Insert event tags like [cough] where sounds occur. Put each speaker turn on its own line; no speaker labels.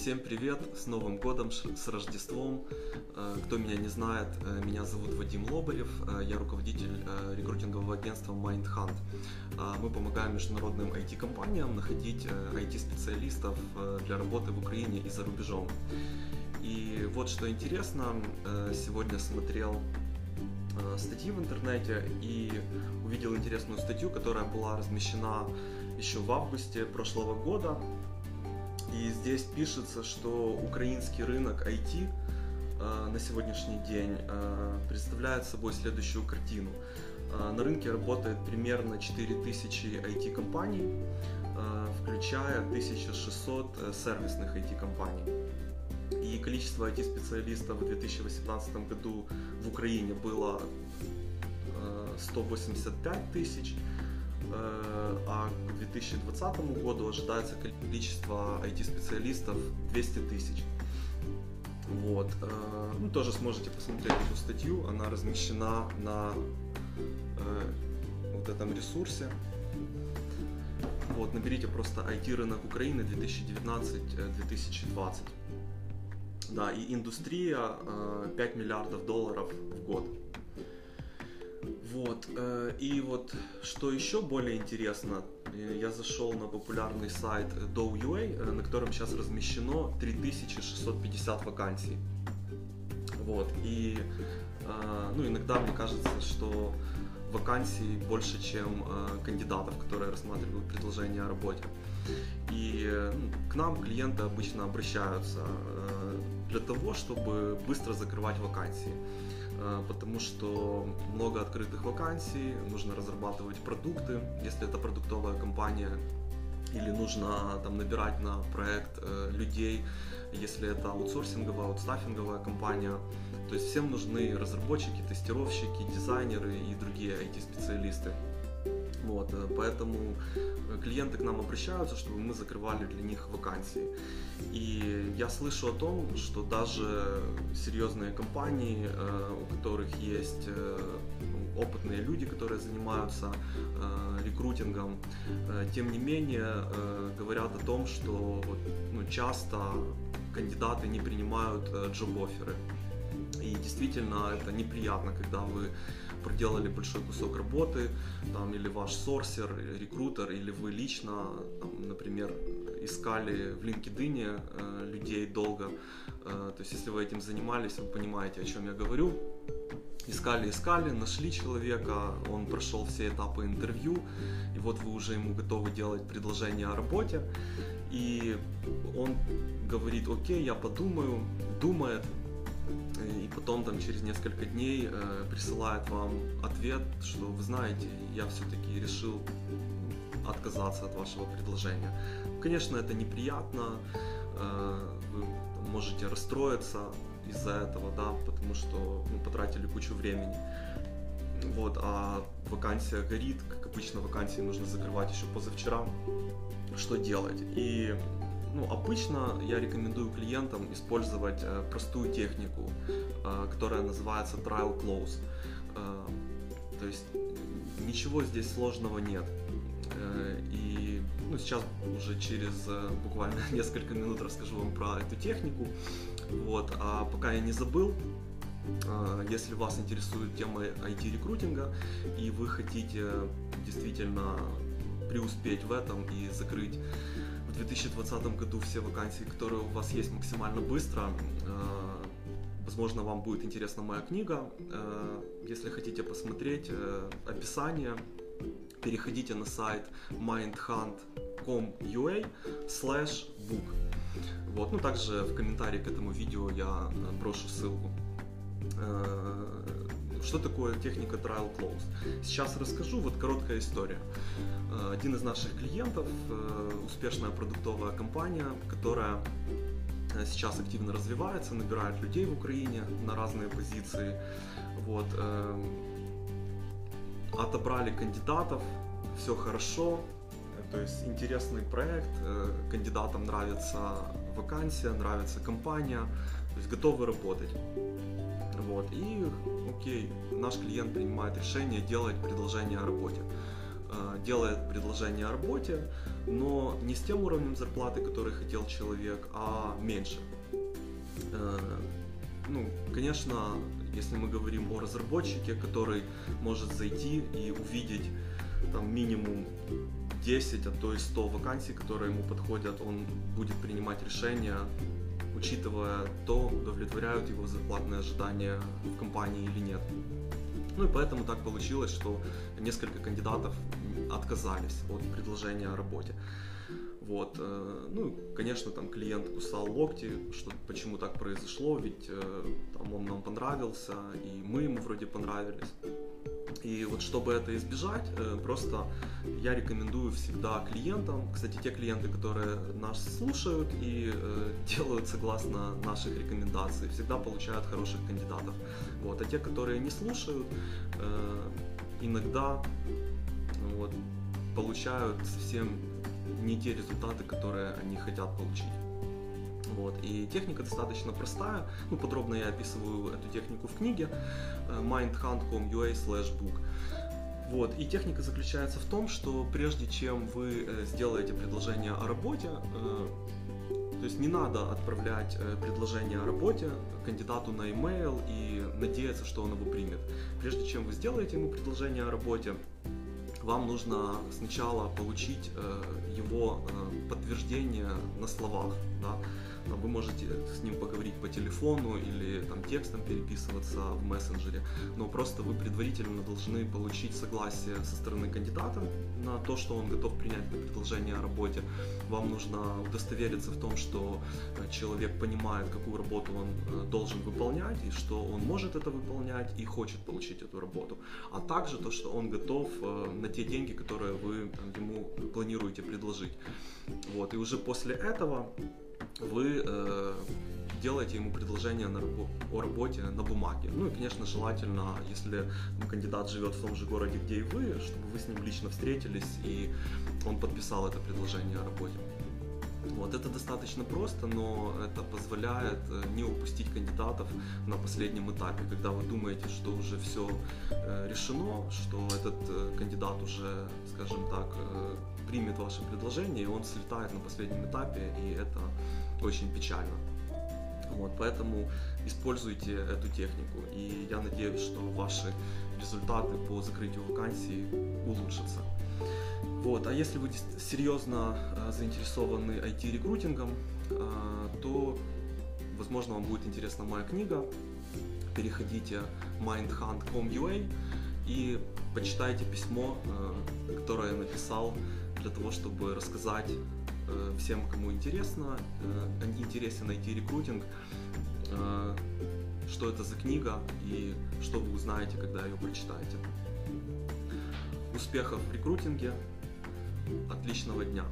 Всем привет, с Новым годом, с Рождеством. Э, кто меня не знает, э, меня зовут Вадим Лобарев, э, я руководитель рекрутингового агентства MindHunt. Мы помогаем международным IT-компаниям находить IT-специалистов для работы в Украине и за рубежом. И вот что интересно, сегодня смотрел статьи в интернете и увидел интересную статью, которая была размещена еще в августе прошлого года и здесь пишется, что украинский рынок IT э, на сегодняшний день э, представляет собой следующую картину. Э, на рынке работает примерно 4000 IT-компаний, включая 1600 сервисных IT-компаний. И количество IT-специалистов в 2018 году в Украине было 185 тысяч, Э, а к 2020 году ожидается количество IT-специалистов 200 тысяч. Вот. Э, ну, тоже сможете посмотреть эту статью, она размещена на э, вот этом ресурсе. Вот, наберите просто IT рынок Украины 2019-2020. Да, и индустрия 5 миллиардов долларов в год. Вот. Э, и вот что еще более интересно, э, я зашел на популярный сайт Dow.ua, э, на котором сейчас размещено 3650 вакансий. Вот. И ну, иногда мне кажется, что вакансий больше, чем кандидатов, которые рассматривают предложения о работе. И ну, к нам клиенты обычно обращаются для того, чтобы быстро закрывать вакансии. А, потому что много открытых вакансий, нужно разрабатывать продукты, если это продуктовая компания, или нужно там набирать на проект э, людей, если это аутсорсинговая, аутстаффинговая компания. То есть всем нужны разработчики, тестировщики, дизайнеры и другие IT-специалисты. Вот, э, поэтому э, клиенты к нам обращаются, чтобы мы закрывали для них вакансии. И я слышу о том, что даже серьезные компании, э, у которых есть ну, опытные люди, которые занимаются рекрутингом, тем не менее говорят о том, что ну, часто кандидаты не принимают джоб-оферы. И действительно это неприятно, когда вы проделали большой кусок работы, там, или ваш сорсер, рекрутер, или вы лично, там, например, искали в LinkedIn э, людей долго. Э, то есть, если вы этим занимались, вы понимаете, о чем я говорю. Искали, искали, нашли человека, он прошел все этапы интервью, и вот вы уже ему готовы делать предложение о работе, и он говорит, окей, я подумаю, думает, и потом там через несколько дней э, присылает вам ответ, что вы знаете, я все-таки решил отказаться от вашего предложения. Конечно, это неприятно, э, вы можете расстроиться из-за этого, да, потому что ну, потратили кучу времени. Вот, а вакансия горит, как обычно, вакансии нужно закрывать еще позавчера. Что делать? И ну, обычно я рекомендую клиентам использовать э, простую технику, э, которая называется trial close. Э, то есть ничего здесь сложного нет. И ну, сейчас уже через буквально [laughs] несколько минут расскажу вам про эту технику. Вот. А пока я не забыл, если вас интересует тема IT-рекрутинга и вы хотите действительно преуспеть в этом и закрыть в 2020 году все вакансии, которые у вас есть максимально быстро. Э, возможно, вам будет интересна моя книга. Э, если хотите посмотреть э, описание, переходите на сайт mindhunt.com.ua slash book. Вот. Ну, также в комментарии к этому видео я брошу ссылку. Что такое техника Trial Close? Сейчас расскажу, вот короткая история. Э, один из наших клиентов, э, успешная продуктовая компания, которая э, сейчас активно развивается, набирает людей в Украине на разные позиции. Вот, отобрали кандидатов, все хорошо, то есть интересный проект, кандидатам нравится вакансия, нравится компания, то есть готовы работать. Вот. И, окей, наш клиент принимает решение делать предложение о работе. э, делает предложение о работе, но не с тем уровнем зарплаты, который хотел человек, а меньше. Э, ну, конечно, если мы говорим о разработчике, который может зайти и увидеть там минимум 10, а то и 100 вакансий, которые ему подходят, он будет принимать решения, учитывая то, удовлетворяют его зарплатные ожидания в компании или нет. Ну и поэтому так получилось, что несколько кандидатов отказались от предложения о работе. Вот. Э, ну, конечно, там клиент кусал локти, что почему так произошло, ведь э, там он нам понравился, и мы ему вроде понравились. И вот чтобы это избежать, э, просто я рекомендую всегда клиентам, кстати, те клиенты, которые нас слушают и [laughs] делают согласно наших рекомендаций, всегда получают хороших кандидатов. Вот. А те, которые не слушают, иногда вот, получают совсем не те результаты, которые они хотят получить. Вот. И техника достаточно простая. Ну, подробно я описываю эту технику в книге э, mindhunt.com.ua slash book. Вот. И техника заключается в том, что прежде чем вы э, сделаете предложение о работе, э, то есть не надо отправлять предложение о работе кандидату на email и надеяться, что он его примет. Прежде чем вы сделаете ему предложение о работе, вам нужно сначала получить его подтверждение на словах. Да? Вы можете с ним поговорить по телефону или там, текстом переписываться в мессенджере, но просто вы предварительно должны получить согласие со стороны кандидата на то, что он готов принять это предложение о работе. Вам нужно удостовериться в том, что э, человек понимает, какую работу он э, должен выполнять, и что он может это выполнять и хочет получить эту работу. А также то, что он готов э, на те деньги, которые вы ему планируете предложить. Вот. И уже после этого вы э, делаете ему предложение на рабо- о работе на бумаге. Ну и, конечно, желательно, если кандидат живет в том же городе, где и вы, чтобы вы с ним лично встретились и он подписал это предложение о работе. Вот, это достаточно просто, но это позволяет э, не упустить кандидатов на последнем этапе, когда вы думаете, что уже все э, решено, что этот э, кандидат уже, скажем так, примет ваше предложение, и он слетает на последнем этапе, и это очень печально. Вот, поэтому используйте эту технику, и я надеюсь, что ваши результаты по закрытию вакансий улучшатся. Вот, а если вы серьезно э, заинтересованы IT-рекрутингом, э, то, возможно, вам будет интересна моя книга. Переходите mindhunt.com.ua и почитайте письмо, э, которое я написал для того, чтобы рассказать всем, кому интересно, э, интересен IT-рекрутинг, э, что это за книга и что вы узнаете, когда ее прочитаете. Успехов в рекрутинге, отличного дня!